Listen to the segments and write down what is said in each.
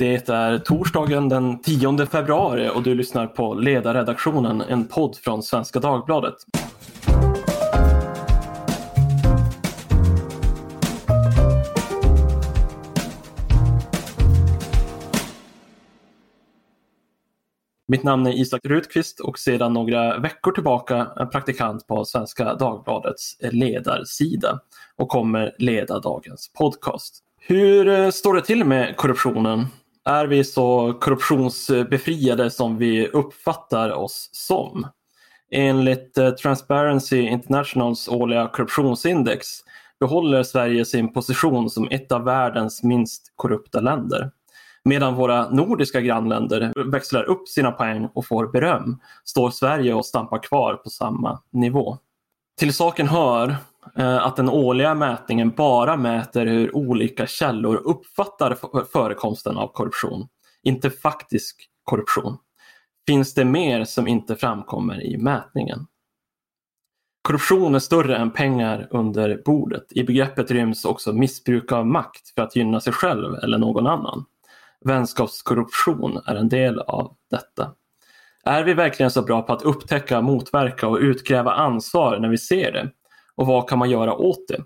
Det är torsdagen den 10 februari och du lyssnar på Ledarredaktionen, en podd från Svenska Dagbladet. Mitt namn är Isak Rutqvist och sedan några veckor tillbaka är praktikant på Svenska Dagbladets ledarsida och kommer leda dagens podcast. Hur eh, står det till med korruptionen? Är vi så korruptionsbefriade som vi uppfattar oss som? Enligt eh, Transparency Internationals årliga korruptionsindex behåller Sverige sin position som ett av världens minst korrupta länder. Medan våra nordiska grannländer växlar upp sina poäng och får beröm står Sverige och stampar kvar på samma nivå. Till saken hör Eh, att den årliga mätningen bara mäter hur olika källor uppfattar förekomsten av korruption, inte faktisk korruption. Finns det mer som inte framkommer i mätningen? Korruption är större än pengar under bordet. I begreppet ryms också missbruk av makt för att gynna sig själv eller någon annan. Vänskapskorruption är en del av detta. Är vi verkligen så bra på att upptäcka, motverka och utkräva ansvar när vi ser det? Och vad kan man göra åt det?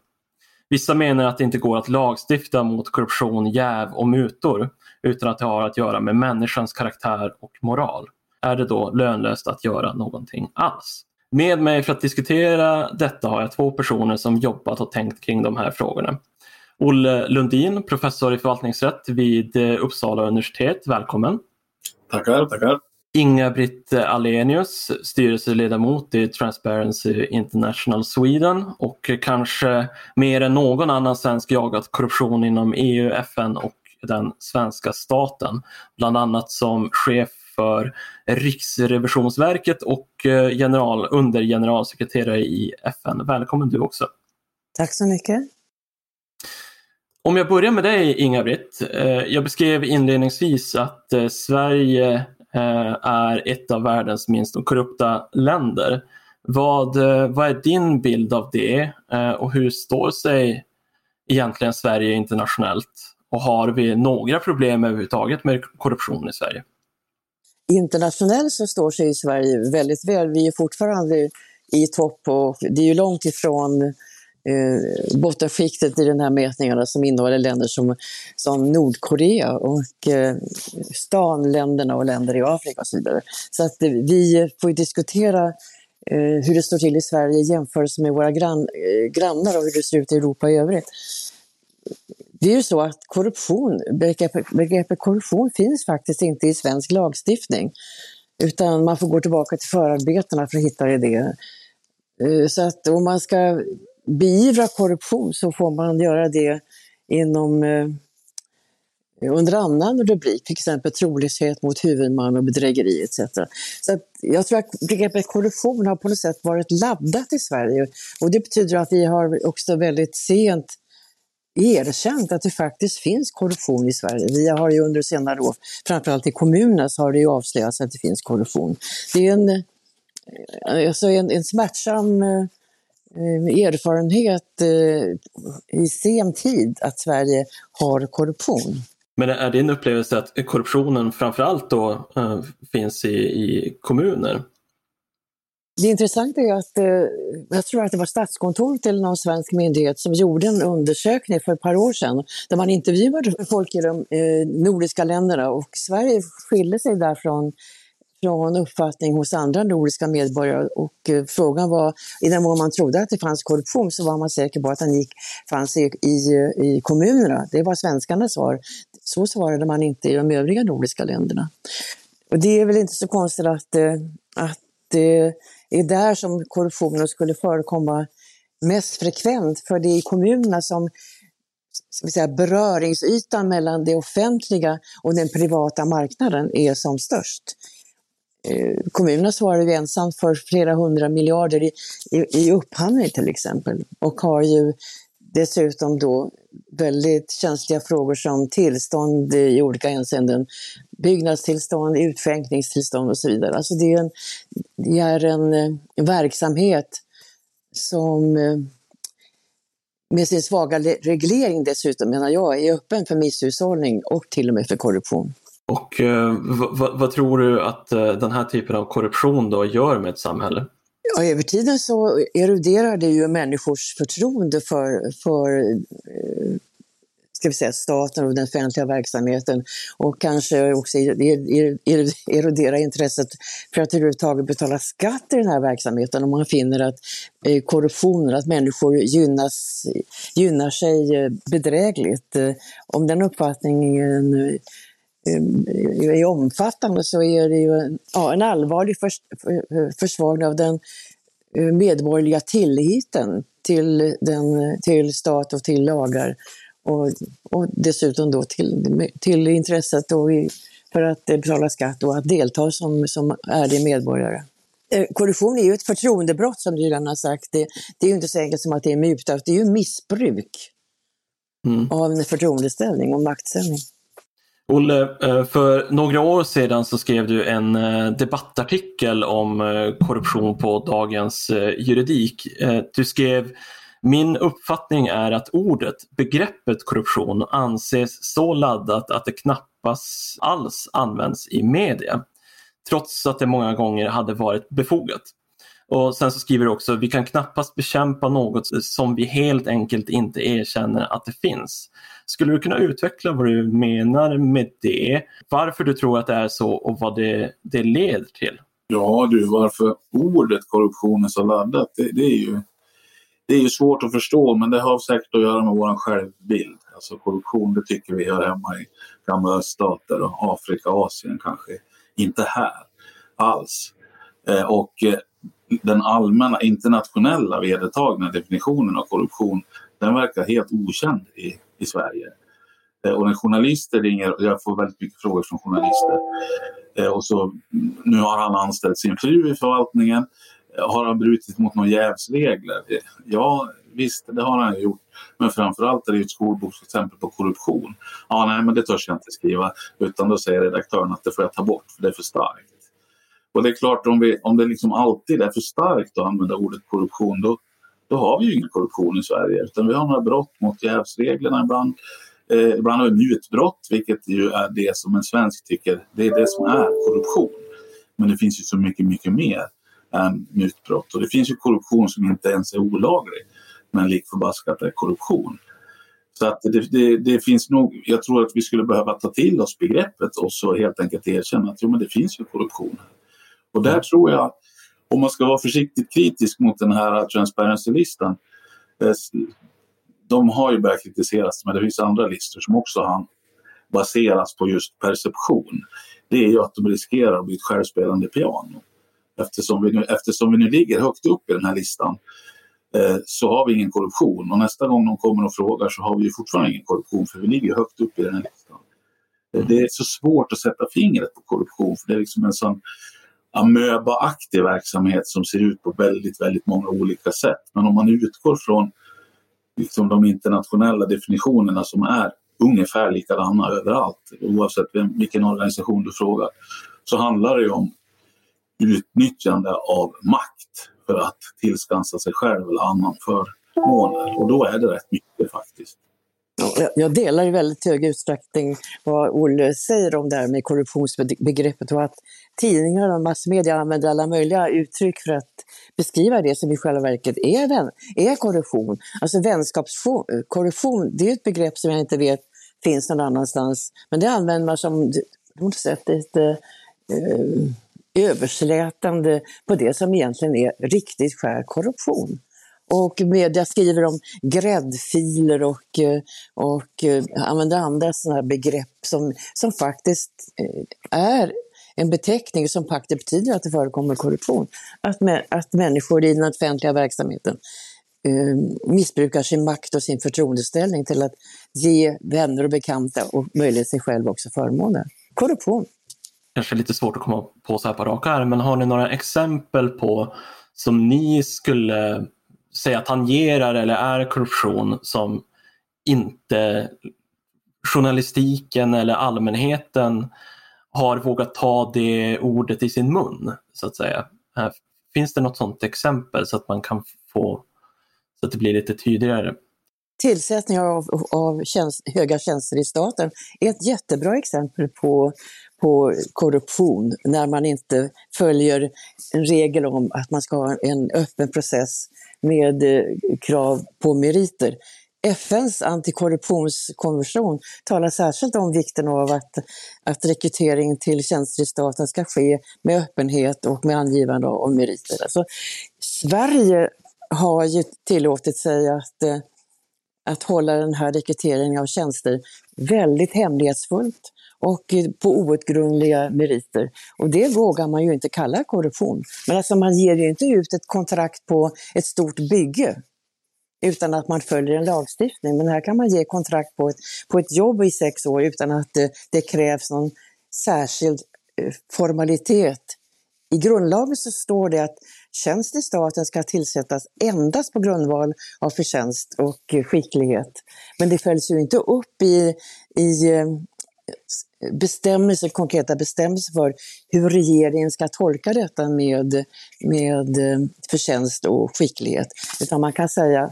Vissa menar att det inte går att lagstifta mot korruption, jäv och mutor utan att det har att göra med människans karaktär och moral. Är det då lönlöst att göra någonting alls? Med mig för att diskutera detta har jag två personer som jobbat och tänkt kring de här frågorna. Olle Lundin, professor i förvaltningsrätt vid Uppsala universitet. Välkommen! Tackar, tackar! Inga-Britt Alenius, styrelseledamot i Transparency International Sweden och kanske mer än någon annan svensk jagat korruption inom EU, FN och den svenska staten. Bland annat som chef för Riksrevisionsverket och eh, general, undergeneralsekreterare i FN. Välkommen du också. Tack så mycket. Om jag börjar med dig Inga-Britt. Eh, jag beskrev inledningsvis att eh, Sverige Eh, är ett av världens minst korrupta länder. Vad, eh, vad är din bild av det eh, och hur står sig egentligen Sverige internationellt? Och har vi några problem överhuvudtaget med korruption i Sverige? Internationellt så står sig Sverige väldigt väl. Vi är fortfarande i topp och det är ju långt ifrån eh, bottenskiktet i den här mätningarna som innehåller länder som, som Nordkorea och eh, stanländerna och länder i Afrika och så vidare. Så att eh, vi får diskutera eh, hur det står till i Sverige i jämförelse med våra grann, eh, grannar och hur det ser ut i Europa i övrigt. Det är ju så att korruption, begreppet, begreppet korruption finns faktiskt inte i svensk lagstiftning. Utan man får gå tillbaka till förarbetena för att hitta det. Eh, så att om man ska beivra korruption så får man göra det inom eh, under annan rubrik, till exempel trolöshet mot huvudman och bedrägeri etc. Så jag tror att begreppet korruption har på något sätt varit laddat i Sverige och det betyder att vi har också väldigt sent erkänt att det faktiskt finns korruption i Sverige. Vi har ju under senare år, framförallt i kommunerna, så har det ju avslöjats att det finns korruption. Det är en, eh, alltså en, en smärtsam eh, erfarenhet eh, i sen tid att Sverige har korruption. Men är din upplevelse att korruptionen framförallt då finns i, i kommuner? Det intressanta är att eh, jag tror att det var Statskontoret eller någon svensk myndighet som gjorde en undersökning för ett par år sedan där man intervjuade folk i de eh, nordiska länderna och Sverige skilde sig därifrån från uppfattning hos andra nordiska medborgare och eh, frågan var, i den mån man trodde att det fanns korruption så var man säker på att den gick, fanns i, i, i kommunerna. Det var svenskarnas svar. Så svarade man inte i de övriga nordiska länderna. Och det är väl inte så konstigt att, eh, att eh, är där som korruptionen skulle förekomma mest frekvent, för det är i kommunerna som säga, beröringsytan mellan det offentliga och den privata marknaden är som störst. Eh, Kommunerna svarar ju ensamt för flera hundra miljarder i, i, i upphandling till exempel och har ju dessutom då väldigt känsliga frågor som tillstånd i olika hänseenden. Byggnadstillstånd, utskänkningstillstånd och så vidare. Alltså det är en, det är en, eh, verksamhet som eh, med sin svaga reglering dessutom, menar jag, är öppen för misshushållning och till och med för korruption. Och eh, vad, vad, tror du att eh, den här typen av korruption då gör med ett samhälle? Ja, över tiden så eroderar det ju människors förtroende för, för eh, ska vi säga, staten och den offentliga verksamheten och kanske också erodera intresset för att överhuvudtaget betala skatt i den här verksamheten om man finner att eh, korruptionen, att människor gynnas, gynnar sig eh, bedrägligt. Om den uppfattningen är omfattande så är det ju en, ja, en allvarlig förs försvagning av den medborgerliga tilliten till, den, till stat och till lagar. Och, och dessutom då till, till intresset då för att betala skatt och att delta som, som ärlig medborgare. Eh, korruption är ju ett förtroendebrott som du redan har sagt. Det, det är ju inte så enkelt som att det är muta, det är ju missbruk mm. av en förtroendeställning och maktställning. Olle, eh, för några år sedan så skrev du en eh, debattartikel om eh, korruption på Dagens Juridik. Du skrev min uppfattning är att ordet, begreppet korruption anses så laddat att det knappast alls används i media. Trots att det många gånger hade varit befogat. Och sen så skriver du också, vi kan knappast bekämpa något som vi helt enkelt inte erkänner att det finns. Skulle du kunna utveckla vad du menar med det? Varför du tror att det är så och vad det, det leder till? Ja du, varför ordet korruption är så laddat, det, det är ju det är ju svårt att förstå men det har säkert att göra med vår självbild. Alltså korruption det tycker vi hör hemma i gamla öststater och Afrika, Asien kanske. Inte här alls. Eh, och eh, den allmänna internationella vedertagna definitionen av korruption den verkar helt okänd i, i Sverige. Eh, och när journalister ringer, jag får väldigt mycket frågor från journalister, eh, och så, nu har han anställt sin fru i förvaltningen eh, har han brutit mot några jävsregler? Ja, visst, det har han gjort. Men framförallt är det ett skolboksexempel på korruption. Ja, nej, men det törs jag inte skriva. Utan då säger redaktören att det får jag ta bort, för det är för starkt. Och det är klart, om, vi, om det liksom alltid är för starkt att använda ordet korruption, då, då har vi ju ingen korruption i Sverige. Utan vi har några brott mot jävsreglerna ibland. Eh, ibland har vi mutbrott, vilket ju är det som en svensk tycker, det är det som är korruption. Men det finns ju så mycket, mycket mer än mutbrott. Och det finns ju korruption som inte ens är olaglig, men lik förbaskat är korruption. Så att det, det, det, finns nog, jag tror att vi skulle behöva ta till oss begreppet och så helt enkelt erkänna att jo, men det finns ju korruption. Och där tror jag, om man ska vara försiktigt kritisk mot den här Transparency-listan, eh, de har ju börjat kritiseras, men det finns andra listor som också har baseras på just perception. Det är ju att de riskerar att bli ett självspelande piano eftersom vi nu, eftersom vi nu ligger högt upp i den här listan eh, så har vi ingen korruption och nästa gång de kommer och frågar så har vi fortfarande ingen korruption för vi ligger högt upp i den här listan. Eh, det är så svårt att sätta fingret på korruption för det är liksom en sån amöbaaktig verksamhet som ser ut på väldigt, väldigt många olika sätt. Men om man utgår från liksom de internationella definitionerna som är ungefär likadana överallt, oavsett vem, vilken organisation du frågar, så handlar det om utnyttjande av makt för att tillskansa sig själv eller annan förmåner. Och då är det rätt mycket faktiskt. Jag delar i väldigt hög utsträckning vad Olle säger om det här med korruptionsbegreppet och att tidningar och massmedia använder alla möjliga uttryck för att beskriva det som i själva verket är, är korruption. Alltså vänskapskorruption, det är ett begrepp som jag inte vet finns någon annanstans, men det använder man som på något sätt ett eh, eh överslätande på det som egentligen är riktigt skär korruption. Och media skriver om gräddfiler och, eh, och eh, använder andra sådana begrepp som, som faktiskt eh, är en beteckning som faktiskt betyder att det förekommer korruption. Att, att människor i den offentliga verksamheten eh, missbrukar sin makt och sin förtroendeställning till att ge vänner och bekanta och möjligen sig själv också förmåner. Korruption kanske lite svårt att komma på så här på rak arm, men har ni några exempel på som ni skulle säga tangerar eller är korruption som inte journalistiken eller allmänheten har vågat ta det ordet i sin mun, så att säga. Finns det något sådant exempel så att man kan få så att det blir lite tydligare? tillsättningar av, av tjänst, höga tjänster i staten är ett jättebra exempel på, på korruption när man inte följer en regel om att man ska ha en öppen process med eh, krav på meriter. FNs antikorruptionskonvention talar särskilt om vikten av att, att rekrytering till tjänster i staten ska ske med öppenhet och med angivande av meriter. Alltså, Sverige har ju tillåtit sig att, eh, att hålla den här rekryteringen av tjänster väldigt hemlighetsfullt och eh, på outgrundliga meriter. Och det vågar man ju inte kalla korruption. Men alltså man ger ju inte ut ett kontrakt på ett stort bygge utan att man följer en lagstiftning. Men här kan man ge kontrakt på ett, på ett jobb i sex år utan att det, det krävs någon särskild eh, formalitet. I grundlagen så står det att tjänst i staten ska tillsättas endast på grundval av förtjänst och skicklighet. Men det följs ju inte upp i, i bestämmelser, konkreta bestämmelser för hur regeringen ska tolka detta med, med eh, förtjänst och skicklighet. Utan man kan säga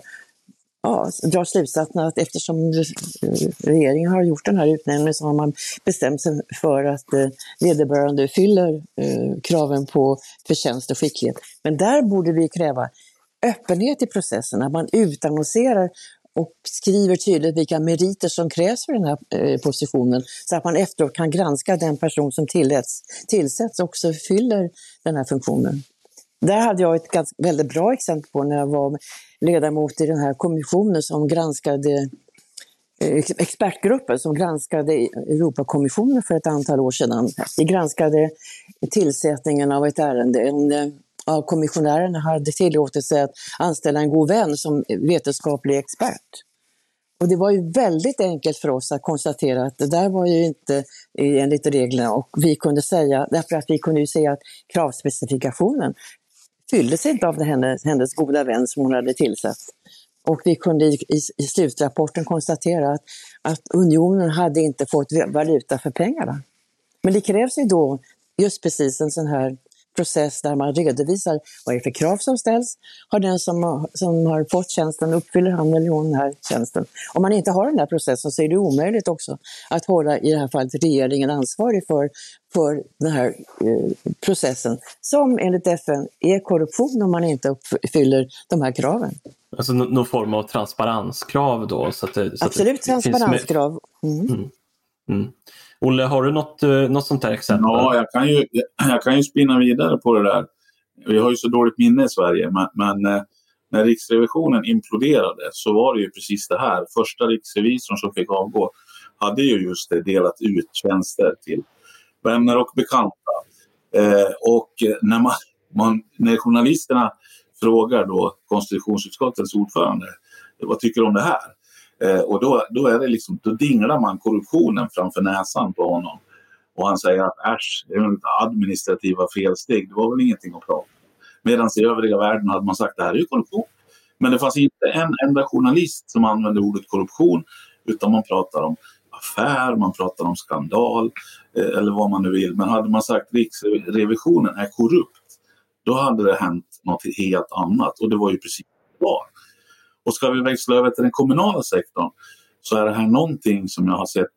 ja, dra slutsatsen att eftersom eh, regeringen har gjort den här utnämningen så har man bestämt sig för att eh, vederbörande fyller eh, kraven på förtjänst och skicklighet. Men där borde vi kräva öppenhet i processen, att man utannonserar och skriver tydligt vilka meriter som krävs för den här eh, positionen så att man efteråt kan granska den person som tillsätts, tillsätts också fyller den här funktionen. Där hade jag ett ganska, väldigt bra exempel på när jag var ledamot i den här kommissionen som granskade eh, expertgruppen som granskade Europakommissionen för ett antal år sedan. Vi granskade tillsättningen av ett ärende. En eh, av kommissionärerna hade tillåtit sig att anställa en god vän som vetenskaplig expert. Och det var ju väldigt enkelt för oss att konstatera att det där var ju inte enligt reglerna och vi kunde säga, därför att vi kunde ju se att kravspecifikationen fylldes inte av hennes, hennes goda vän som hon hade tillsatt. Och vi kunde i, i, i slutrapporten konstatera att, att unionen hade inte fått valuta för pengarna. Men det krävs ju då just precis en sån här process där man redovisar vad det är för krav som ställs. Har den som har, som har fått tjänsten, uppfyller han eller hon den här tjänsten? Om man inte har den här processen så är det omöjligt också att hålla i det här fallet regeringen ansvarig för, för den här eh, processen som enligt FN är korruption om man inte uppfyller de här kraven. Alltså någon form av transparenskrav då? Så att det, så Absolut att det transparenskrav. Mm. Mm. Mm. Olle, har du något, eh, något sånt här exempel? Ja, jag kan, ju, jag kan ju spinna vidare på det där. Vi har ju så dåligt minne i Sverige, men, men eh, när Riksrevisionen imploderade så var det ju precis det här. Första riksrevisorn som fick avgå hade ju just det, delat ut tjänster till vänner och bekanta. Eh, och eh, när, man, man, när journalisterna frågar då konstitutionsutskottets ordförande vad tycker du om det här? Eh, och då, då, är det liksom, då dinglar man korruptionen framför näsan på honom. Och han säger att äsch, det är administrativa felsteg, det var väl ingenting att prata om. Medan i övriga världen hade man sagt det här är ju korruption. Men det fanns inte en enda journalist som använde ordet korruption utan man pratar om affär, man pratar om skandal eh, eller vad man nu vill. Men hade man sagt Riksrevisionen är korrupt, då hade det hänt något helt annat och det var ju precis vad. Och ska vi växla över till den kommunala sektorn så är det här någonting som jag har sett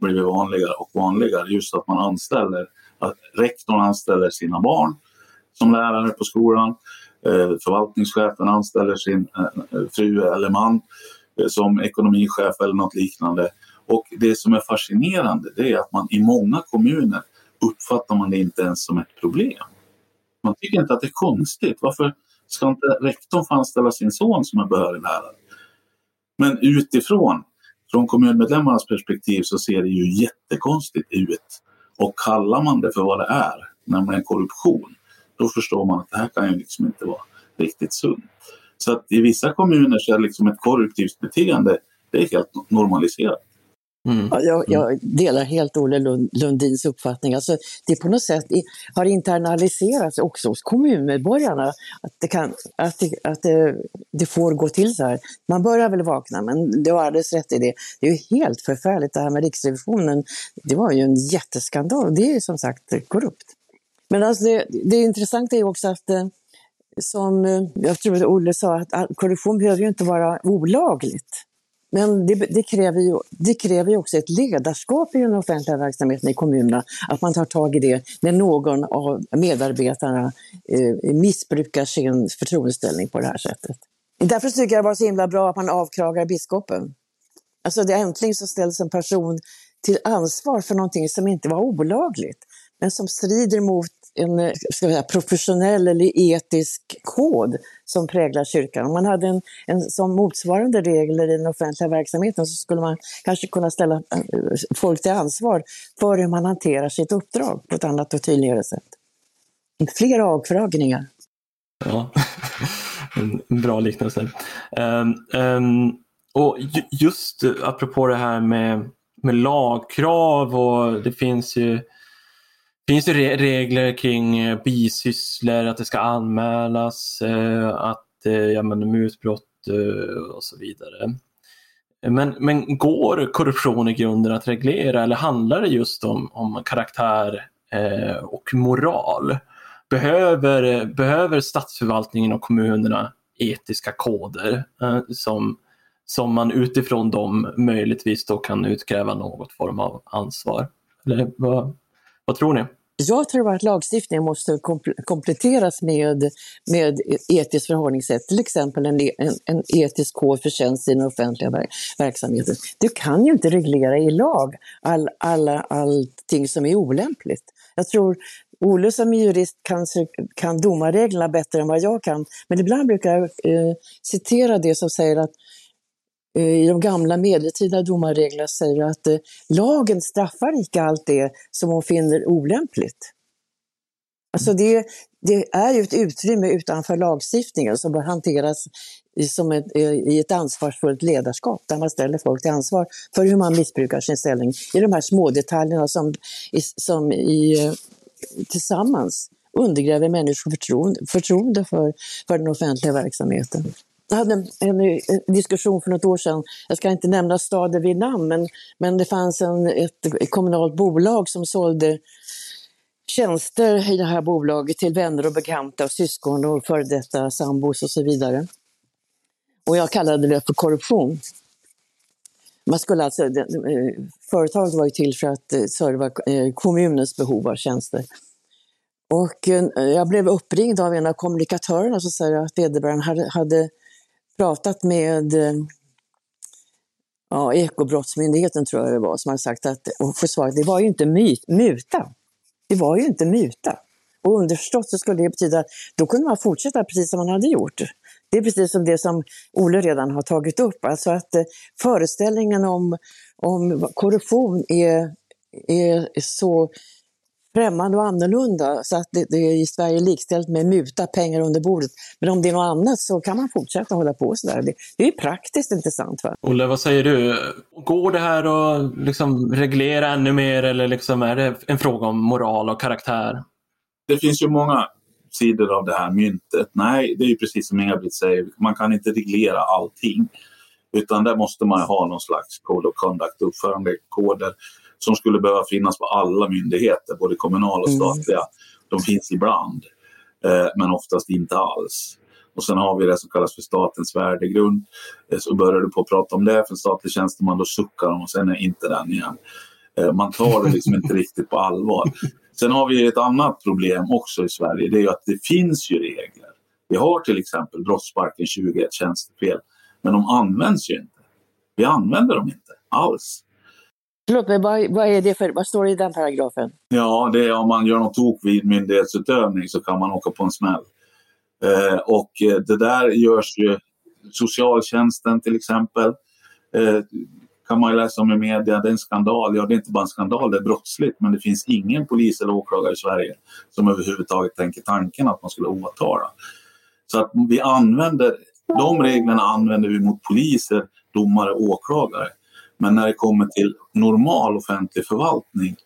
blivit vanligare och vanligare. Just att man anställer, att rektorn anställer sina barn som lärare på skolan. Eh, förvaltningschefen anställer sin eh, fru eller man eh, som ekonomichef eller något liknande. Och det som är fascinerande det är att man i många kommuner uppfattar man det inte ens som ett problem. Man tycker inte att det är konstigt. Varför Ska inte rektorn få anställa sin son som är behörig lärare? Men utifrån, från kommunmedlemmarnas perspektiv, så ser det ju jättekonstigt ut. Och kallar man det för vad det är, nämligen korruption, då förstår man att det här kan ju liksom inte vara riktigt sunt. Så att i vissa kommuner så är liksom ett korruptivt beteende det är helt normaliserat. Mm. Jag, jag, delar helt Olle Lundins uppfattning. Alltså, det på något sätt har internaliserats också hos kommunmedborgarna att, det, kan, att, det, att det, det, får gå till så här. Man börjar väl vakna, men du har alldeles rätt i det. Det är ju helt förfärligt det här med Riksrevisionen. Det var ju en jätteskandal. Det är som sagt korrupt. Men alltså det, det intressanta är också att eh, som eh, jag tror att Olle sa, att korruption behöver ju inte vara olagligt. Men det, det, kräver ju, det kräver ju också ett ledarskap i den offentliga verksamheten i kommunerna, att man tar tag i det när någon av medarbetarna eh, missbrukar sin förtroendeställning på det här sättet. Därför tycker jag det var så himla bra att man avkragar biskopen. Alltså det äntligen så ställs en person till ansvar för någonting som inte var olagligt, men som strider mot en ska säga, professionell eller etisk kod som präglar kyrkan. Om man hade en, en som motsvarande regler i den offentliga verksamheten så skulle man kanske kunna ställa eh, folk till ansvar för hur man hanterar sitt uppdrag på ett annat och tydligare sätt. Fler avkragningar. Ja, en bra liknelse. Um, um, och just apropå det här med, med lagkrav och det finns ju finns det regler kring eh, bisysslor, att det ska anmälas, eh, att eh, ja, men, mutbrott eh, och så vidare. Men, men går korruption i grunden att reglera eller handlar det just om, om karaktär eh, och moral? Behöver, behöver statsförvaltningen och kommunerna etiska koder som, som man utifrån dem möjligtvis då kan utkräva något form av ansvar? Eller vad, vad tror ni? Jag tror att lagstiftningen måste kompletteras med, med etiskt förhållningssätt, till exempel en, en, en etisk kod för tjänst i den offentliga ver verksamheten. Du kan ju inte reglera i lag all, alla, allting som är olämpligt. Jag tror Olle som jurist kanske kan domarreglerna bättre än vad jag kan, men ibland brukar jag eh, citera det som säger att Eh, Eh, i de gamla medeltida domarreglerna säger att eh, lagen straffar icke allt det som hon finner olämpligt. Alltså det, det är ju ett utrymme utanför lagstiftningen som bör hanteras som ett, eh, i ett ansvarsfullt ledarskap där man ställer folk till ansvar för hur man missbrukar sin ställning i de här små detaljerna som, som i, tillsammans undergräver människors förtroende, förtroende för, för den offentliga verksamheten. Jag hade en, en, diskussion för något år sedan, jag ska inte nämna staden vid namn, men, men det fanns en, ett kommunalt bolag som sålde tjänster i det här bolaget till vänner och bekanta och syskon och före detta sambos och så vidare. Och jag kallade det för korruption. Man skulle alltså, företaget var ju till för att eh, serva eh, kommunens behov av tjänster. Och eh, jag blev uppringd av en av kommunikatörerna som säger att vederbörande hade, hade pratat med eh, ja, Ekobrottsmyndigheten tror jag det var, som hade sagt att, och försvaret, det var ju inte myt, muta. Det var ju inte muta. Och underförstått så skulle det betyda att då kunde man fortsätta precis som man hade gjort. Det är precis som det som Olle redan har tagit upp, alltså att eh, föreställningen om, om korruption är, är så främmande och annorlunda så att det, det, är i Sverige likställt med muta pengar under bordet. Men om det är något annat så kan man fortsätta hålla på sådär. Det, det är praktiskt intressant. Va? Olle, vad säger du? Går det här att liksom reglera ännu mer eller liksom är det en fråga om moral och karaktär? Det finns ju många sidor av det här myntet. Nej, det är ju precis som Inga-Britt säger, man kan inte reglera allting. Utan där måste man ha någon slags code of conduct, uppförandekoder som skulle behöva finnas på alla myndigheter, både kommunala och mm. statliga. Mm. De finns ibland, eh, men oftast inte alls. Och sen har vi det som kallas för statens värdegrund. Eh, så börjar du på att prata om det för en statlig tjänsteman, då suckar de och sen är inte den igen. Eh, man tar det liksom inte riktigt på allvar. Sen har vi ett annat problem också i Sverige, det är ju att det finns ju regler. Vi har till exempel brottsbalken 21 tjänstefel, men de används ju inte. Vi använder dem inte alls. Förlåt mig, vad, vad, är det för, vad står det i den paragrafen? Ja, det är om man gör något tok vid myndighetsutövning så kan man åka på en smäll. Eh, och eh, det där görs ju, socialtjänsten till exempel, eh, kan man ju läsa om i media, det är en skandal. Ja, det är inte bara en skandal, det är brottsligt, men det finns ingen polis eller åklagare i Sverige som överhuvudtaget tänker tanken att man skulle åtala. Så att vi använder, de reglerna använder vi mot poliser, domare och åklagare. Men när det kommer till normal offentlig förvaltning,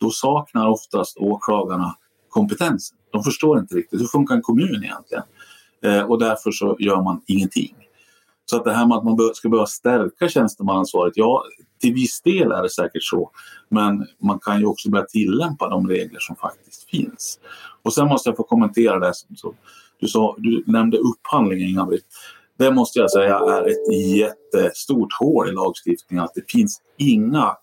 då saknar oftast åklagarna kompetensen. De förstår inte riktigt hur funkar en kommun egentligen? Eh, och därför så gör man ingenting. Så att det här med att man ska behöva stärka tjänstemannaansvaret, ja till viss del är det säkert så. Men man kan ju också börja tillämpa de regler som faktiskt finns. Och sen måste jag få kommentera det som så, du, sa, du nämnde upphandling Inga-Britt det måste jag säga är ett jättestort hål i lagstiftningen. Att det finns inga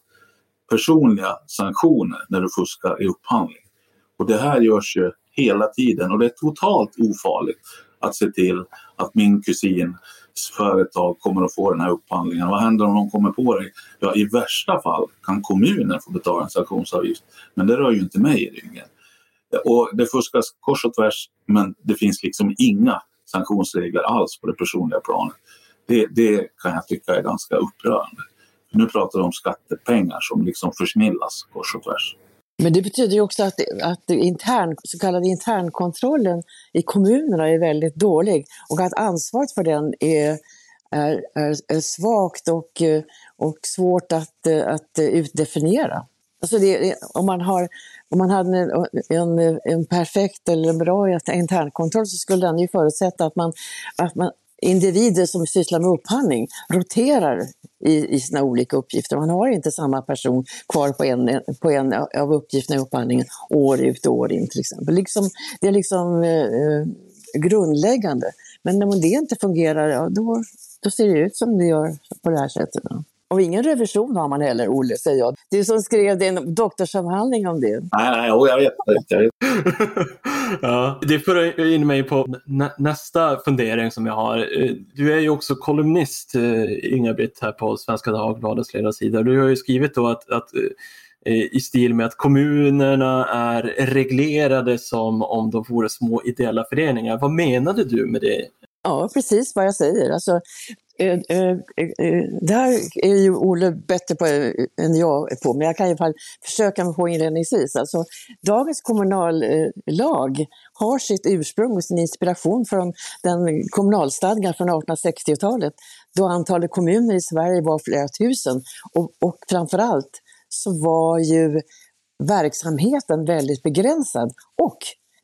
personliga sanktioner när du fuskar i upphandling. Och det här görs ju hela tiden och det är totalt ofarligt att se till att min kusins företag kommer att få den här upphandlingen. Vad händer om de kommer på dig? Ja, i värsta fall kan kommunen få betala en sanktionsavgift. Men det rör ju inte mig i ryggen. Och det fuskas kors och tvärs, men det finns liksom inga sanktionsregler alls på det personliga planet. Det, det kan jag tycka är ganska upprörande. Nu pratar vi om skattepengar som liksom försnillas kors och tvärs. Men det betyder ju också att, att intern, så kallade internkontrollen i kommunerna är väldigt dålig och att ansvaret för den är, är, är, är svagt och, och svårt att, att utdefiniera. Alltså det, om, man har, om man hade en, en, en perfekt eller bra internkontroll så skulle den ju förutsätta att man, att man individer som sysslar med upphandling roterar i, i sina olika uppgifter. Man har inte samma person kvar på en, på en av uppgifterna i upphandlingen år ut och år in till exempel. Liksom, det är liksom eh, grundläggande. Men om det inte fungerar, ja, då, då ser det ut som det gör på det här sättet. Ja. Och ingen revision har man heller, Olle, säger jag. Du som skrev en doktorsavhandling om det. Nej, nej, jag vet. Jag vet. ja, det för in mig på nä nästa fundering som jag har. Eh, du är ju också kolumnist, eh, Inga-Britt, här på Svenska Dagbladets ledarsida. Du har ju skrivit då att, att eh, i stil med att kommunerna är reglerade som om de vore små ideella föreningar. Vad menade du med det? Ja, precis vad jag säger. Alltså, Eh, eh, eh, det här är ju Olle bättre på eh, än jag på, men jag kan i alla fall försöka mig på inledningsvis. Alltså, dagens kommunallag eh, har sitt ursprung och sin inspiration från den kommunalstadgan från 1860-talet, då antalet kommuner i Sverige var flera tusen. Och, och framförallt så var ju verksamheten väldigt begränsad och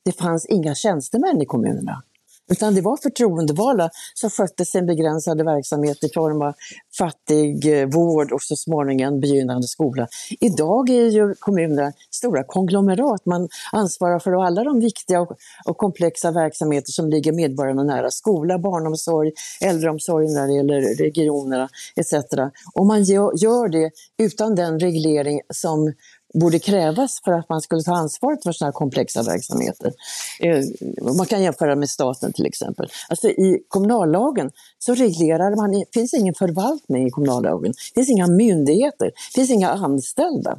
det fanns inga tjänstemän i kommunerna. Utan det var förtroendevalda som skötte sin begränsade verksamhet i form av fattigvård eh, och så småningom begynnande skola. Idag är ju kommunerna stora konglomerat. Man ansvarar för alla de viktiga och, och komplexa verksamheter som ligger medborgarna nära. Skola, barnomsorg, äldreomsorg när det gäller regionerna etc. Och man gör det utan den reglering som borde krävas för att man skulle ta ansvaret för sådana här komplexa verksamheter. Eh, man kan jämföra med staten till exempel. Alltså I kommunallagen så reglerar man, det finns ingen förvaltning i kommunallagen, det finns inga myndigheter, det finns inga anställda.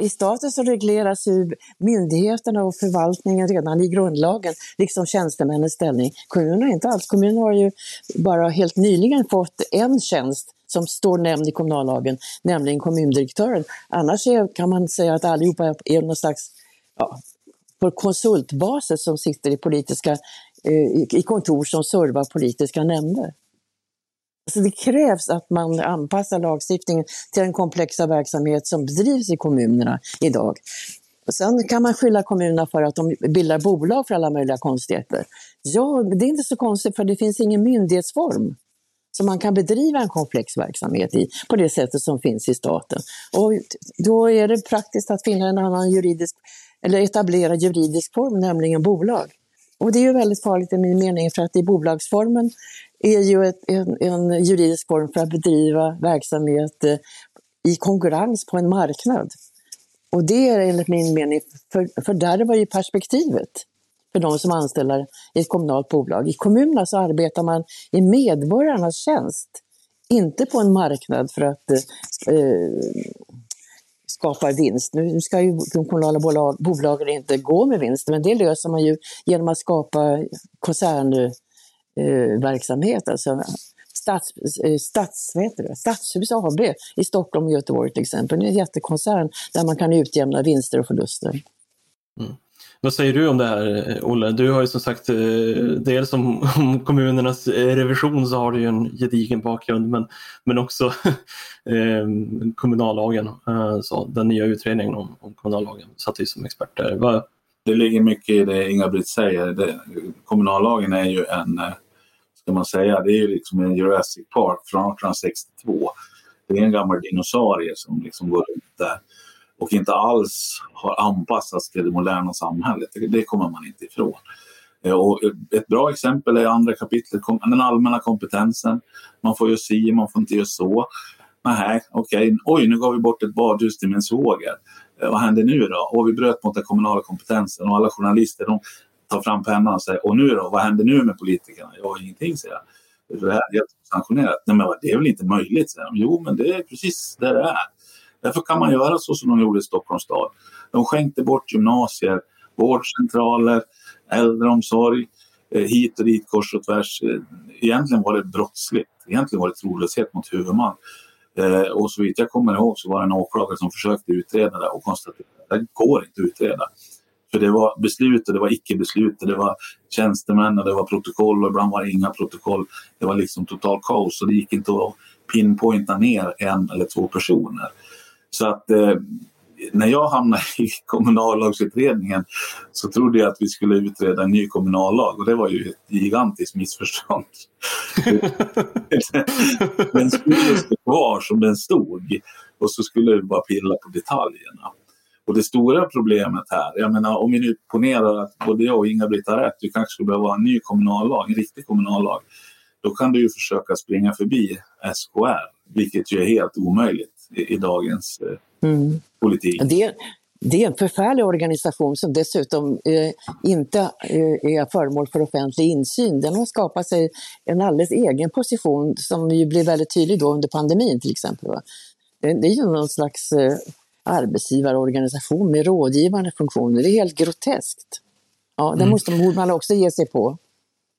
I staten så regleras ju myndigheterna och förvaltningen redan i grundlagen, liksom tjänstemännens ställning. Kommunerna inte alls. Kommunerna har ju bara helt nyligen fått en tjänst som står nämnd i kommunallagen, nämligen kommundirektören. Annars är, kan man säga att allihopa är någon slags ja, på konsultbasis som sitter i, politiska, eh, i kontor som servar politiska nämnder. Så det krävs att man anpassar lagstiftningen till den komplexa verksamhet som bedrivs i kommunerna idag. Sen kan man skylla kommunerna för att de bildar bolag för alla möjliga konstigheter. Ja, det är inte så konstigt för det finns ingen myndighetsform som man kan bedriva en komplex verksamhet i på det sättet som finns i staten. Och då är det praktiskt att finna en annan juridisk, eller etablera juridisk form, nämligen bolag. Och det är ju väldigt farligt i min mening för att i bolagsformen är ju ett, en, en, juridisk form för att bedriva verksamhet eh, i konkurrens på en marknad. Och det är enligt min mening, för, för där var ju perspektivet för de som anställer i ett kommunalt bolag. I kommunerna så arbetar man i medborgarnas tjänst, inte på en marknad för att eh, eh skapa vinst. Nu ska ju de kommunala bolag, bolagen inte gå med vinst, men det löser man ju genom att skapa koncerner eh, alltså Stats, eh, stats, Stadshus AB i Stockholm och Göteborg till exempel. Det är en jättekoncern där man kan utjämna vinster och förluster. Mm. Vad säger du om det här Olle? Du har ju som sagt eh, dels om, om kommunernas eh, revision så har du ju en gedigen bakgrund men, men också eh, kommunallagen, så den nya utredningen om, om kommunallagen satt vi som experter. Vad... Det ligger mycket i det Inga-Britt säger. Det, kommunallagen är ju en, ska man säga, det är ju liksom en Jurassic Park från 1862. Det är en gammal dinosaurie som liksom går runt där och inte alls har anpassats till det moderna samhället. Det, kommer man inte ifrån. Eh, och ett bra exempel är andra kapitlet, den allmänna kompetensen. Man får ju si, man får inte göra så. Nej, okej, okay. oj nu gav vi bort ett badhus till min svåger. Eh, vad händer nu då? Och vi bröt mot den kommunala kompetensen och alla journalister de tar fram pennan och säger och nu då, vad händer nu med politikerna? Ja, ingenting säger jag. Det här är helt sanktionerat. Nej, men det är väl inte möjligt, säger de. Jo, men det är precis där det är. Därför kan man göra så som de gjorde i Stockholms stad. De skänkte bort gymnasier, vårdcentraler, äldreomsorg, eh, hit och dit, kors och tvärs. Eh, egentligen var det brottsligt. Egentligen var det trolöshet mot huvudman. Eh, och så vitt jag kommer ihåg så var det en åklagare som försökte utreda det och konstaterade att det går inte att utreda. För det var beslut och det var icke-beslut det var tjänstemän och det var protokoll och ibland var det inga protokoll. Det var liksom total kaos och det gick inte att pinpointa ner en eller två personer. Så att eh, när jag hamnade i kommunallagsutredningen så trodde jag att vi skulle utreda en ny kommunallag och det var ju ett gigantiskt missförstånd. den skulle stå kvar som den stod och så skulle vi bara pilla på detaljerna. Och det stora problemet här, jag menar om vi nu ponerar att både jag och Inga-Britt har rätt, vi kanske skulle behöva en ny kommunallag, en riktig kommunallag. Då kan du ju försöka springa förbi SKR, vilket ju är helt omöjligt i, i dagens eh, mm. politik. Det, det är en förfärlig organisation som dessutom eh, inte eh, är föremål för offentlig insyn. Den har skapat sig en alldeles egen position som ju blir väldigt tydlig då under pandemin till exempel. Va? Det, det är ju någon slags eh, arbetsgivarorganisation med rådgivande funktioner. Det är helt groteskt. Ja, det mm. måste man också ge sig på.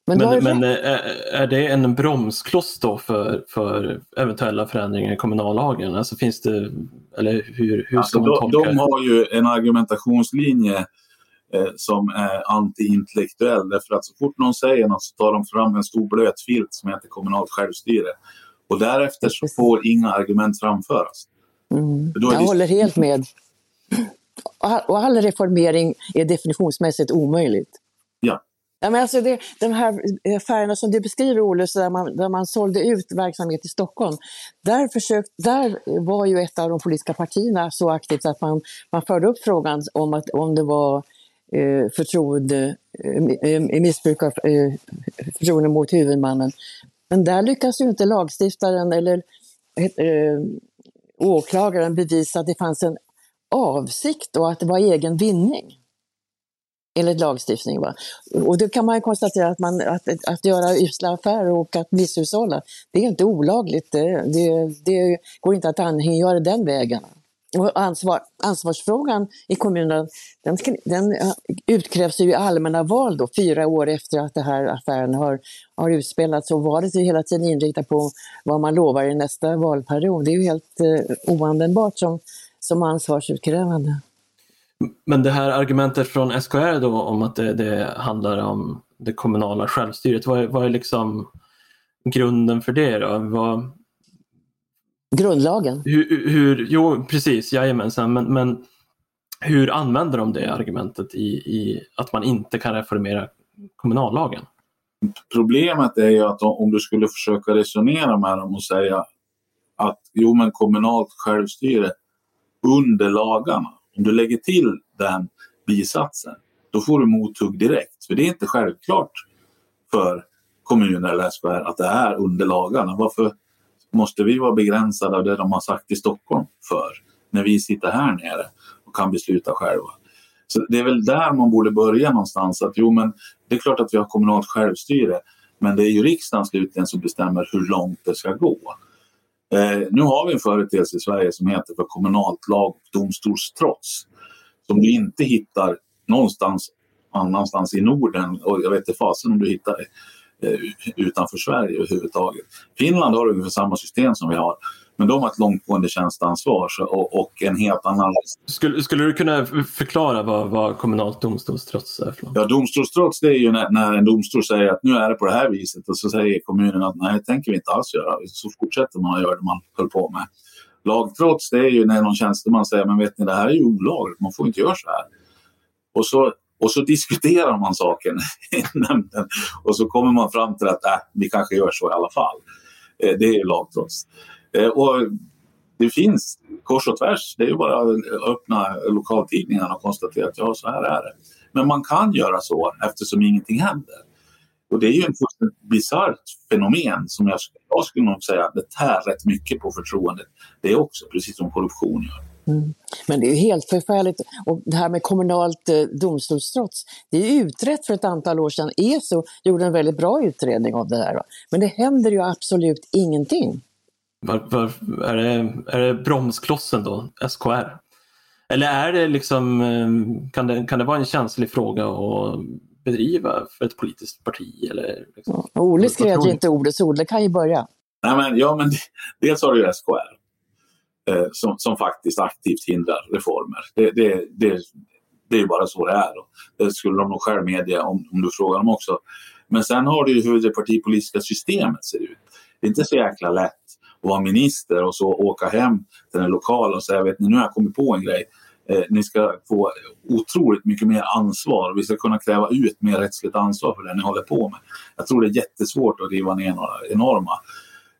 Men, men, men är, är, det en bromskloss då för, för eventuella förändringar i kommunallagen? Alltså finns det, eller hur, hur ska alltså, man tolka de, de har ju en argumentationslinje eh, som är antiintellektuell. Därför att så fort någon säger något så tar de fram en stor blöt filt som heter kommunalt självstyre. Och därefter så får inga argument framföras. Mm. Jag håller helt med. Och all reformering är definitionsmässigt omöjligt. Ja. Ja, men alltså det, de här affärerna som du beskriver, Olle, så där, man, där man sålde ut verksamhet i Stockholm, där, försökt, där var ju ett av de politiska partierna så aktivt att man, man förde upp frågan om, att, om det var eh, förtroende, eh, missbruk av eh, förtroende mot huvudmannen. Men där lyckas ju inte lagstiftaren eller eh, åklagaren bevisa att det fanns en avsikt och att det var egen vinning enligt lagstiftning. Va? Och då kan man konstatera att, man, att, att göra usla affärer och att misshushålla, det är inte olagligt. Det, det, det går inte att anhängiggöra den vägen. Och ansvar, ansvarsfrågan i kommunen, den, den eh, utkrävs ju i allmänna val då, fyra år efter att den här affären har, har utspelats. Och valet är hela tiden inriktat på vad man lovar i nästa valperiod. Det är ju helt eh, oanvändbart som, som ansvarsutkrävande. Men det här argumentet från SKR då om att det, det handlar om det kommunala självstyret, vad är, vad är liksom grunden för det då? Vad, Grundlagen? Hur, hur, jo, precis, jajamensan, men, men hur använder de det argumentet i, i att man inte kan reformera kommunallagen? Problemet är ju att om du skulle försöka resonera med dem och säga att jo men kommunalt självstyre under lagarna om du lägger till den bisatsen, då får du mothugg direkt. För det är inte självklart för kommuner eller SKR att det är under lagarna. Varför måste vi vara begränsade av det de har sagt i Stockholm för? När vi sitter här nere och kan besluta själva. Så det är väl där man borde börja någonstans. Att jo, men det är klart att vi har kommunalt självstyre, men det är ju riksdagen slutligen som bestämmer hur långt det ska gå. Eh, nu har vi en företeelse i Sverige som heter för kommunalt lag och domstolstrots. Som du inte hittar någonstans annanstans i Norden och jag vet inte fasen om du hittar det utanför Sverige överhuvudtaget. Finland har ungefär samma system som vi har. Men de har ett långtgående tjänsteansvar och, och en helt annan... Skulle, skulle du kunna förklara vad, vad kommunalt domstolstrots är? För ja, domstolstrots det är ju när, när, en domstol säger att nu är det på det här viset och så säger kommunen att nej, det tänker vi inte alls göra. Så fortsätter man att göra det man höll på med. Lagtrots det är ju när någon tjänsteman säger men vet ni det här är ju olagligt, man får inte göra så här. Och så, och så diskuterar man saken i nämnden och så kommer man fram till att äh, vi kanske gör så i alla fall. Eh, det är lagtrots. Eh, och det finns kors och tvärs. Det är ju bara att öppna lokaltidningarna och konstatera att ja, så här är det. Men man kan göra så eftersom ingenting händer. Och det är ju ett bisarrt fenomen som jag, jag skulle nog säga det tär rätt mycket på förtroendet. Det är också, precis som korruption gör. Mm. Men det är ju helt förfärligt. Och det här med kommunalt eh, domstolstrots, det är utrett för ett antal år sedan. ESO gjorde en väldigt bra utredning av det här. Va? Men det händer ju absolut ingenting. Var, var, är, det, är det bromsklossen då, SKR? Eller är det liksom, eh, kan det, kan det vara en känslig fråga att bedriva för ett politiskt parti? Eller liksom, ja, Ole skrev ju inte ordet, så Ole kan ju börja. Nej, men, ja, men dels har du ju SKR eh, som, som faktiskt aktivt hindrar reformer. Det, det, det, det är ju bara så det är. Det skulle de nog själv medge om, om du frågar dem också. Men sen har du ju hur det partipolitiska systemet ser ut. Det är inte så jäkla lätt att vara minister och så åka hem till den lokala och säga vet ni, nu har jag kommit på en grej. Eh, ni ska få otroligt mycket mer ansvar. Vi ska kunna kräva ut mer rättsligt ansvar för det ni håller på med. Jag tror det är jättesvårt att riva ner några enorma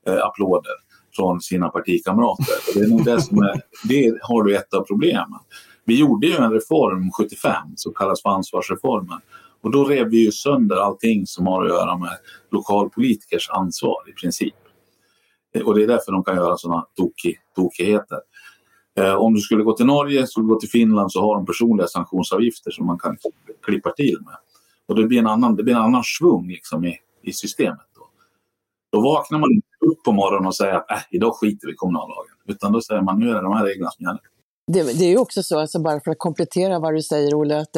eh, applåder från sina partikamrater. Det, är nog det, som är, det har du ett av problemen. Vi gjorde ju en reform 75 som kallas för ansvarsreformen. Och då rev vi ju sönder allting som har att göra med lokalpolitikers ansvar i princip. Och det är därför de kan göra sådana tokig, tokigheter. Eh, om du skulle gå till Norge, skulle gå till Finland så har de personliga sanktionsavgifter som man kan klippa till med. Och det blir en annan, det blir en annan svung liksom i, i systemet. Då. vaknar man inte upp på morgonen och säger att äh, idag skiter vi i kommunallagen. Utan då säger man nu är det de här reglerna som gäller. Det, det är ju också så, alltså bara för att komplettera vad du säger Olle, att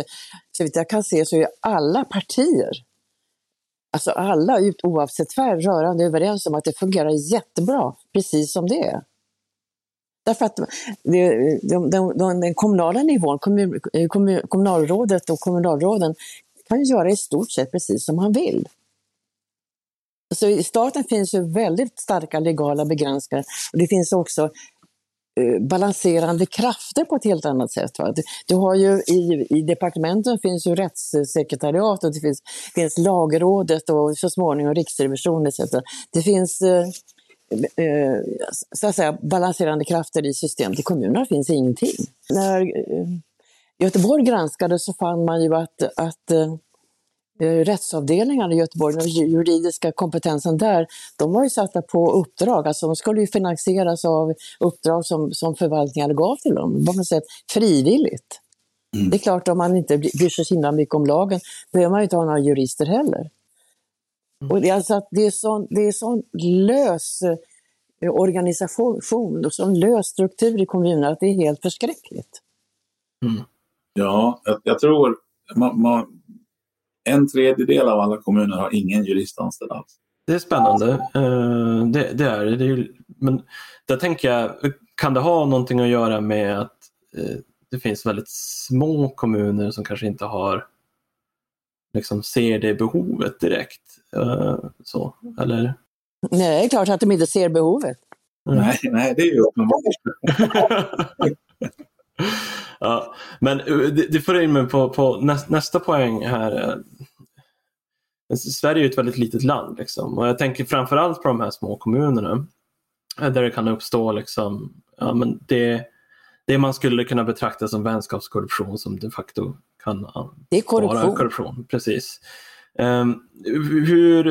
så vitt jag kan se så är alla partier, alltså alla oavsett färg, rörande överens om att det fungerar jättebra precis som det är. Därför att det, de, de, de, den kommunala nivån, kommun, kommun, kommunalrådet och kommunalråden kan göra i stort sett precis som man vill. Så I staten finns ju väldigt starka legala begränsningar och det finns också eh, balanserande krafter på ett helt annat sätt. Va? Du, du har ju i, i departementen finns ju rättssekretariat och det finns, finns lagrådet och så småningom riksrevisionen etc. Det finns eh, eh, så att säga, balanserande krafter i systemet. I kommunerna finns ingenting. När eh, Göteborg granskades så fann man ju att, att eh, rättsavdelningarna i Göteborg, den juridiska kompetensen där, de var ju satta på uppdrag, alltså de skulle ju finansieras av uppdrag som, som förvaltningarna gav till dem, på något sätt frivilligt. Mm. Det är klart, om man inte bryr sig så himla mycket om lagen behöver man ju inte ha några jurister heller. Och det är alltså att det är sån, det är sån lös eh, organisation och sån lös struktur i kommunerna att det är helt förskräckligt. Mm. Ja, jag, jag tror man, man, en tredjedel av alla kommuner har ingen juristanställd alls. Det är spännande. Uh, det, det, är det. men där tänker jag, kan det ha någonting att göra med att uh, det finns väldigt små kommuner som kanske inte har liksom ser det behovet direkt. Uh, så, eller? Nej, det är klart att de inte ser behovet. Mm. Nej, nej, det är ju uppenbart. ja, men eh, det, det får in mig på, på nästa poäng här. Sverige är ett väldigt litet land liksom. och jag tänker framförallt på de här små kommunerna där det kan uppstå liksom, ja, men det, det man skulle kunna betrakta som vänskapskorruption som de facto kan det är korruption. vara korruption. Precis. Um, hur,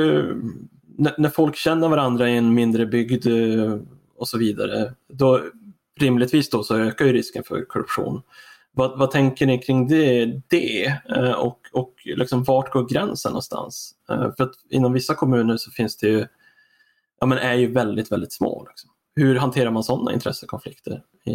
när folk känner varandra i en mindre bygd eh, och så vidare, då rimligtvis då så ökar ju risken för korruption. Vad, vad tänker ni kring det, det? Eh, och, och liksom vart går gränsen någonstans? Eh, för att inom vissa kommuner så finns det ju, ja men är ju väldigt, väldigt små. Liksom. Hur hanterar man sådana intressekonflikter i,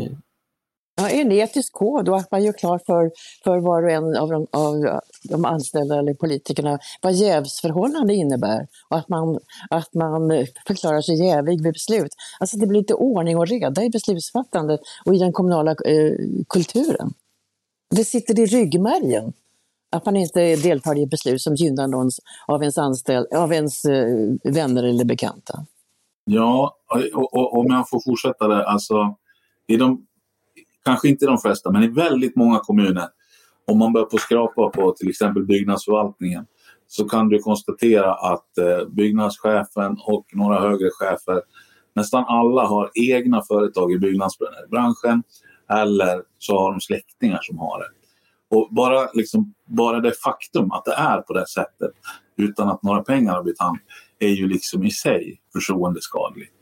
Ja, en etisk kod och att man gör klart för, för var och en av de, av de anställda eller politikerna vad jävsförhållande innebär och att man, att man förklarar sig jävig vid beslut. Alltså det blir lite ordning och reda i beslutsfattandet och i den kommunala eh, kulturen. Det sitter i ryggmärgen att man inte deltar i beslut som gynnar någon av ens, anställ, av ens eh, vänner eller bekanta. Ja, och, och, om jag får fortsätta där, alltså i de kanske inte de flesta, men i väldigt många kommuner, om man börjar på skrapa på till exempel byggnadsförvaltningen, så kan du konstatera att eh, byggnadschefen och några högre chefer, Nästan alla har egna företag i byggnadsbranschen eller så har de släktingar som har det. Och bara, liksom, bara det faktum att det är på det sättet utan att några pengar har blivit hand är ju liksom i sig förtroendeskadligt.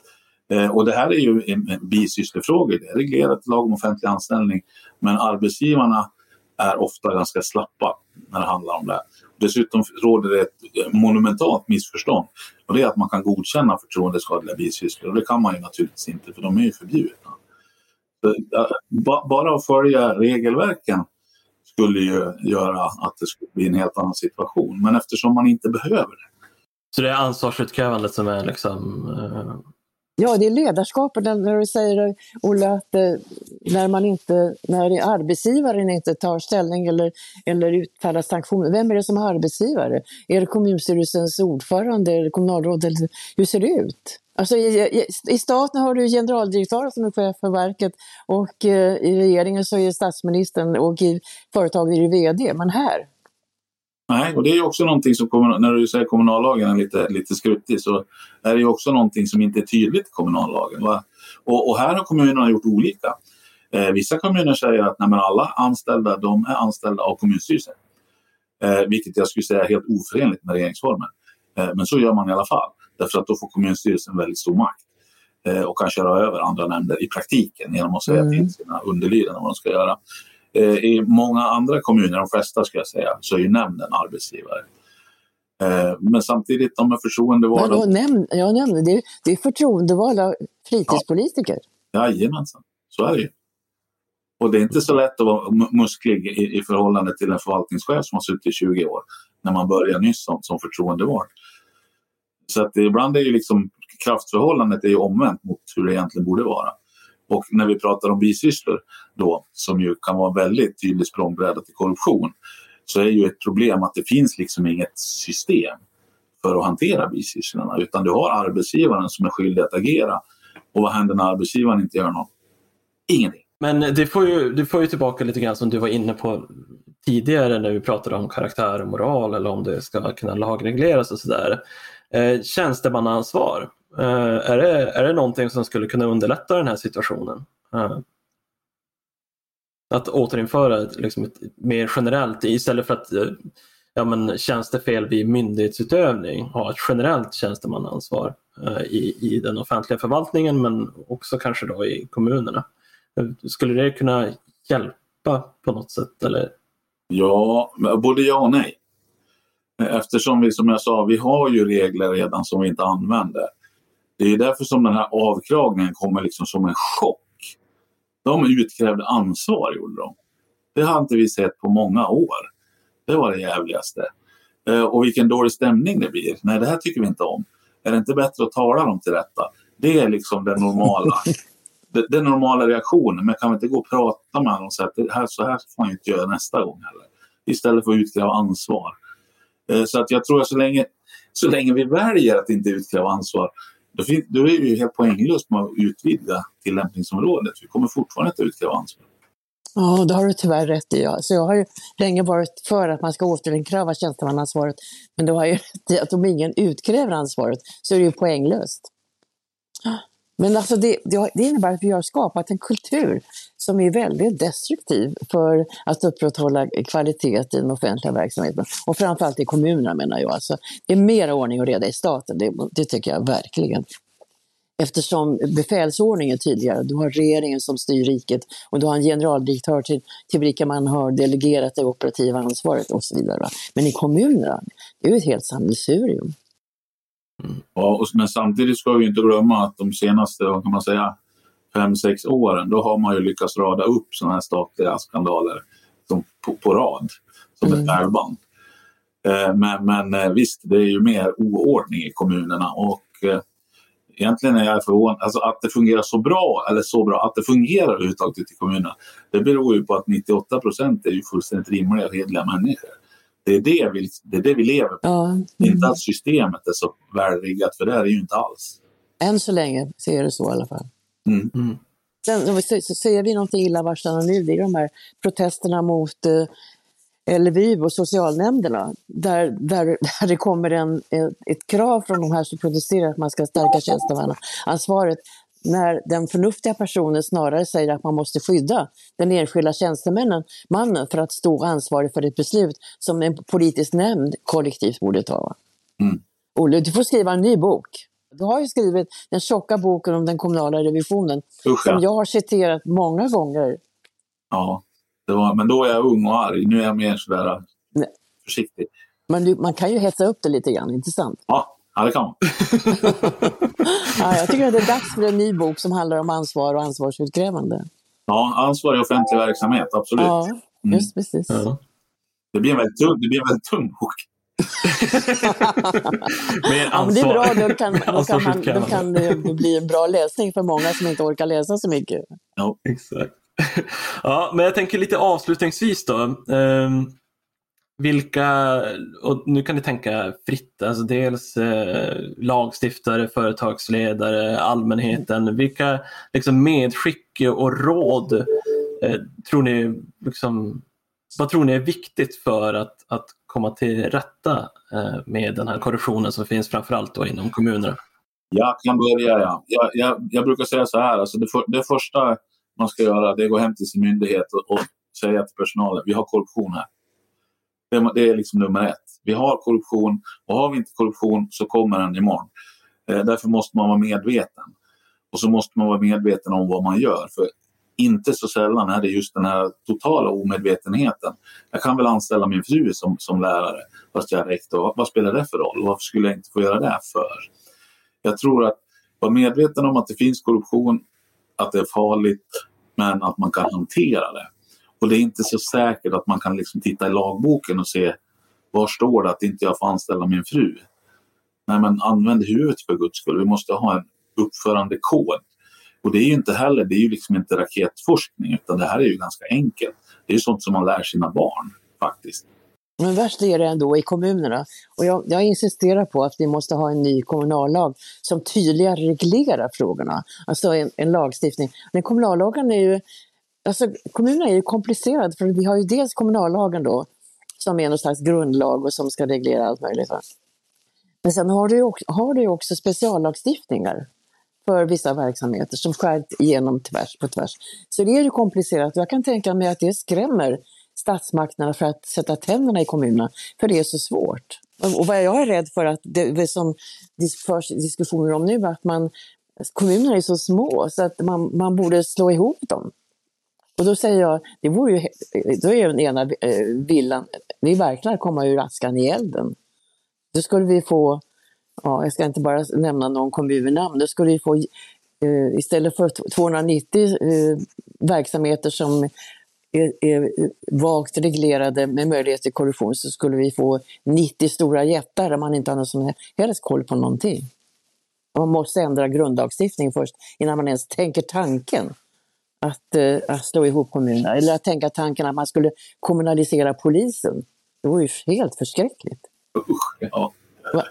Eh, och det här är ju en, en bisysslefråga, det är reglerat i lag om offentlig anställning men arbetsgivarna är ofta ganska slappa när det handlar om det. Dessutom råder det ett eh, monumentalt missförstånd och det är att man kan godkänna förtroendeskadliga bisysslor och det kan man ju naturligtvis inte för de är ju förbjudna. Eh, bara att följa regelverken skulle ju göra att det skulle bli en helt annan situation. Men eftersom man inte behöver det. Så det är ansvarsutkrävandet som är liksom. Ja, det är ledarskapet. När du säger, Olle, att eh, när, man inte, när arbetsgivaren inte tar ställning eller, eller utfärdar sanktioner, vem är det som är arbetsgivare? Är det kommunstyrelsens ordförande, är det kommunalrådet? Hur ser det ut? Alltså i, i, i, staten har du generaldirektören som är chef för verket och eh, i regeringen så är det statsministern och i företaget är det VD. Men här? Nej, och det är också någonting som, när du säger kommunallagen är lite, lite skruttig, så är det ju också någonting som inte är tydligt i kommunallagen. Och, och, här har kommunerna gjort olika. Eh, vissa kommuner säger att nej, alla anställda de är anställda av kommunstyrelsen. Eh, vilket jag skulle säga är helt oförenligt med regeringsformen. Eh, men så gör man i alla fall. Därför att då får kommunstyrelsen väldigt stor makt eh, och kan köra över andra nämnder i praktiken genom att säga mm. till sina underlydande vad de ska göra. Eh, I många andra kommuner, de flesta ska jag säga, så är ju nämnden arbetsgivare. Eh, men samtidigt, de är förtroendevalda. Men nämnd, ja, nämnd, det, det är förtroendevalda fritidspolitiker. Ja. Jajamensan, så är det ju. Och det är inte så lätt att vara musklig i, i förhållande till en förvaltningschef som har suttit i 20 år när man börjar nyss som, som förtroendevald. Så att ibland är ju liksom kraftförhållandet är ju omvänt mot hur det egentligen borde vara. Och när vi pratar om bisysslor då, som ju kan vara väldigt tydlig språngbräda till korruption, så är ju ett problem att det finns liksom inget system för att hantera bisysslorna, utan du har arbetsgivaren som är skyldig att agera. Och vad händer när arbetsgivaren inte gör något? Ingenting. Men det får, ju, det får ju tillbaka lite grann som du var inne på tidigare när vi pratade om karaktär och moral eller om det ska kunna lagregleras och sådär. Eh, tjänstemannaansvar, Eh, är, det, är det någonting som skulle kunna underlätta den här situationen? Eh, att återinföra liksom ett mer generellt, istället för att eh, ja, men, tjänstefel vid myndighetsutövning, ha ett generellt tjänstemannaansvar i, i den offentliga förvaltningen men också kanske då i kommunerna. Skulle det kunna hjälpa på något sätt? Eller? Ja, både ja och nej. Eftersom vi, som jag sa, vi har ju regler redan som vi inte använder. Det är därför som den här avkragningen kommer liksom som en chock. De utkrävde ansvar, gjorde de. Det har inte vi sett på många år. Det var det jävligaste. Eh, och vilken dålig stämning det blir. Nej, det här tycker vi inte om. Är det inte bättre att tala dem till rätta? Det är liksom den normala, den normala reaktionen. Men kan vi inte gå och prata med dem och säga att så här får man inte göra nästa gång heller. Istället för att utkräva ansvar. Eh, så att jag tror att så länge, så länge vi väljer att inte utkräva ansvar då, då är det ju helt poänglöst med att utvidga tillämpningsområdet. Vi kommer fortfarande att utkräva ansvar. Ja, det har du tyvärr rätt i. Så jag har ju länge varit för att man ska återinkräva tjänstemannaansvaret. Men du har ju rätt i att om ingen utkräver ansvaret så är det ju poänglöst. Men alltså det, det, innebär att vi har skapat en kultur som är väldigt destruktiv för att upprätthålla kvalitet i den offentliga verksamheten. Och framförallt i kommunerna menar jag. Alltså, det är mer ordning och reda i staten, det, det tycker jag verkligen. Eftersom befälsordningen är tydligare. Du har regeringen som styr riket och du har en generaldirektör till, till vilka man har delegerat det operativa ansvaret och så vidare. Men i kommunerna, det är ju ett helt sammelsurium. Mm. Ja, men samtidigt ska vi inte glömma att de senaste, vad kan man säga, fem, sex åren, då har man ju lyckats rada upp sådana här statliga skandaler som på, på rad, som mm. ett pärlband. Eh, men, men eh, visst, det är ju mer oordning i kommunerna och eh, egentligen är jag förvånad. Alltså att det fungerar så bra, eller så bra, att det fungerar överhuvudtaget ute i kommunerna, det beror ju på att 98 procent är ju fullständigt rimliga och hederliga människor. Det är det vi, det är det vi lever på. Ja. Mm. Inte att systemet är så välriggat, för det är det ju inte alls. Än så länge ser det så i alla fall. Mm. Mm. Sen så säger vi någonting illavarslande nu, det är de här protesterna mot eh, LVU och socialnämnderna, där, där, där det kommer en, ett krav från de här som protesterar att man ska stärka tjänstemannaansvaret, när den förnuftiga personen snarare säger att man måste skydda den enskilda tjänstemannen mannen för att stå ansvarig för ett beslut som en politisk nämnd kollektivt borde ta. Mm. Olle, du får skriva en ny bok. Du har ju skrivit den tjocka boken om den kommunala revisionen Usch, som jag har citerat många gånger. Ja, var, men då är jag ung och arg. Nu är jag mer sådär Nej. försiktig. Men du, man kan ju hetsa upp det lite grann, inte sant? Ja, ja det kan man. ja, jag tycker att det är dags för en ny bok som handlar om ansvar och ansvarsutkrävande. Ja, ansvar i offentlig verksamhet, absolut. Ja, mm. just mm. precis. Ja. Det blir en väldigt tung, det blir en väldigt tung bok. ja, men det är bra, då kan, då kan, man, då kan det, bli en bra läsning för många som inte orkar läsa så mycket. Ja, exakt. ja, men jag tänker lite avslutningsvis då. Um, vilka, och nu kan ni tänka fritt, alltså dels eh, lagstiftare, företagsledare, allmänheten. Vilka liksom, medskick och råd eh, tror ni, liksom, vad tror ni är viktigt för att, att komma till rätta eh, med den här korruptionen som finns framförallt då inom kommunerna? Jag kan börja. Ja. Jag, jag, jag brukar säga så här, alltså det, för, det första man ska göra det är att gå hem till sin myndighet och, och säga till personalen vi har korruption här. Det, det, är liksom nummer ett. Vi har korruption och har vi inte korruption så kommer den imorgon. Eh, därför måste man vara medveten. Och så måste man vara medveten om vad man gör. För inte så sällan är det just den här totala omedvetenheten. Jag kan väl anställa min fru som, som lärare fast jag är rektor. Vad spelar det för roll? Varför skulle jag inte få göra det för? Jag tror att vara medveten om att det finns korruption att det är farligt men att man kan hantera det. Och det är inte så säkert att man kan liksom titta i lagboken och se var står det att inte jag får anställa min fru? Nej men använd huvudet för guds skull. Vi måste ha en uppförandekod. Och det är ju inte heller, det är ju liksom inte raketforskning utan det här är ju ganska enkelt. Det är ju sånt som man lär sina barn faktiskt. Men värst är det ändå i kommunerna. Och jag, jag, insisterar på att vi måste ha en ny kommunallag som tydligare reglerar frågorna. Alltså en, en lagstiftning. Men kommunallagen är ju, alltså kommunerna är ju komplicerade för vi har ju dels kommunallagen då som är någon slags grundlag och som ska reglera allt möjligt. Men sen har du ju också, har du också speciallagstiftningar för vissa verksamheter som skär igenom tvärs på tvärs. Så det är ju komplicerat. Jag kan tänka mig att det skrämmer statsmakterna för att sätta tänderna i kommunerna, för det är så svårt. Och vad jag är rädd för att det, som det förs diskussioner om nu, att man, kommunerna är så små så att man, man borde slå ihop dem. Och då säger jag, det vore ju, då är den ena eh, villan, det är verkligen att komma ur askan i elden. Då skulle vi få, ja, jag ska inte bara nämna någon kommun vid namn, då skulle vi få eh, istället för 290 eh, verksamheter som är, är vagt reglerade med möjlighet till korruption så skulle vi få 90 stora jättar där man inte har någon som helst koll på någonting. Man måste ändra grundlagstiftningen först innan man ens tänker tanken att, uh, att slå ihop kommunerna. Eller att tänka tanken att man skulle kommunalisera polisen. Det vore ju helt förskräckligt. Usch, ja. Ja,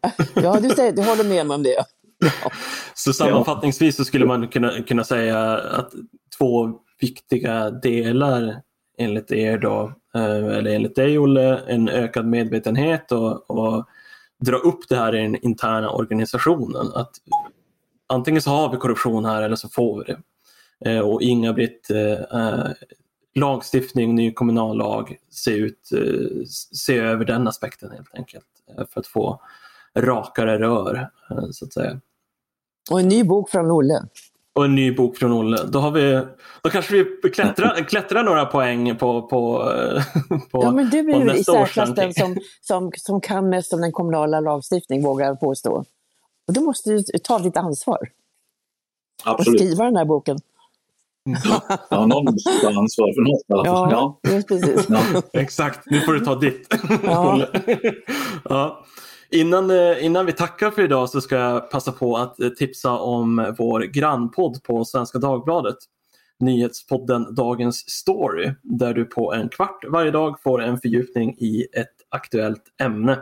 ja, du, säger, du håller med mig om det. Ja. Så sammanfattningsvis så skulle man kunna, kunna säga att två viktiga delar enligt er då, eh, eller enligt dig Olle, en ökad medvetenhet och, och dra upp det här i den interna organisationen. Att antingen så har vi korruption här eller så får vi det. Eh, och Inga-Britt, eh, lagstiftning, ny kommunallag, se, ut, se över den aspekten helt enkelt för att få rakare rör så att säga. Och en ny bok från Olle och en ny bok från Olle. Då, har vi, då kanske vi klättrar, klättrar några poäng på, på, på Ja, men du är ju i särklass den som, som, som kan mest om den kommunala lagstiftningen, vågar jag påstå. Och då måste du ta ditt ansvar. Absolut. Och skriva den här boken. Ja, någon måste ta ansvar för något fall. Ja, ja. precis. Ja. Exakt, nu får du ta ditt. Ja. ja. Innan, eh, innan vi tackar för idag så ska jag passa på att eh, tipsa om vår grannpodd på Svenska Dagbladet. Nyhetspodden Dagens Story där du på en kvart varje dag får en fördjupning i ett aktuellt ämne.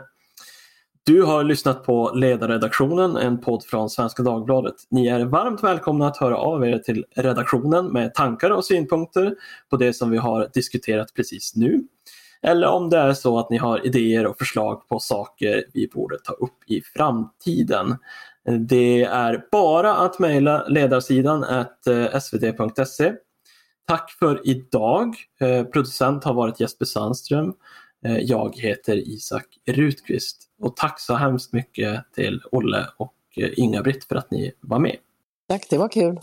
Du har lyssnat på Ledarredaktionen, en podd från Svenska Dagbladet. Ni är varmt välkomna att höra av er till redaktionen med tankar och synpunkter på det som vi har diskuterat precis nu. Eller om det är så att ni har idéer och förslag på saker vi borde ta upp i framtiden. Det är bara att mejla ledarsidan eh, svd.se. Tack för idag. Eh, producent har varit Jesper Sandström. Eh, jag heter Isak Rutqvist och tack så hemskt mycket till Olle och eh, Inga-Britt för att ni var med. Tack, det var kul.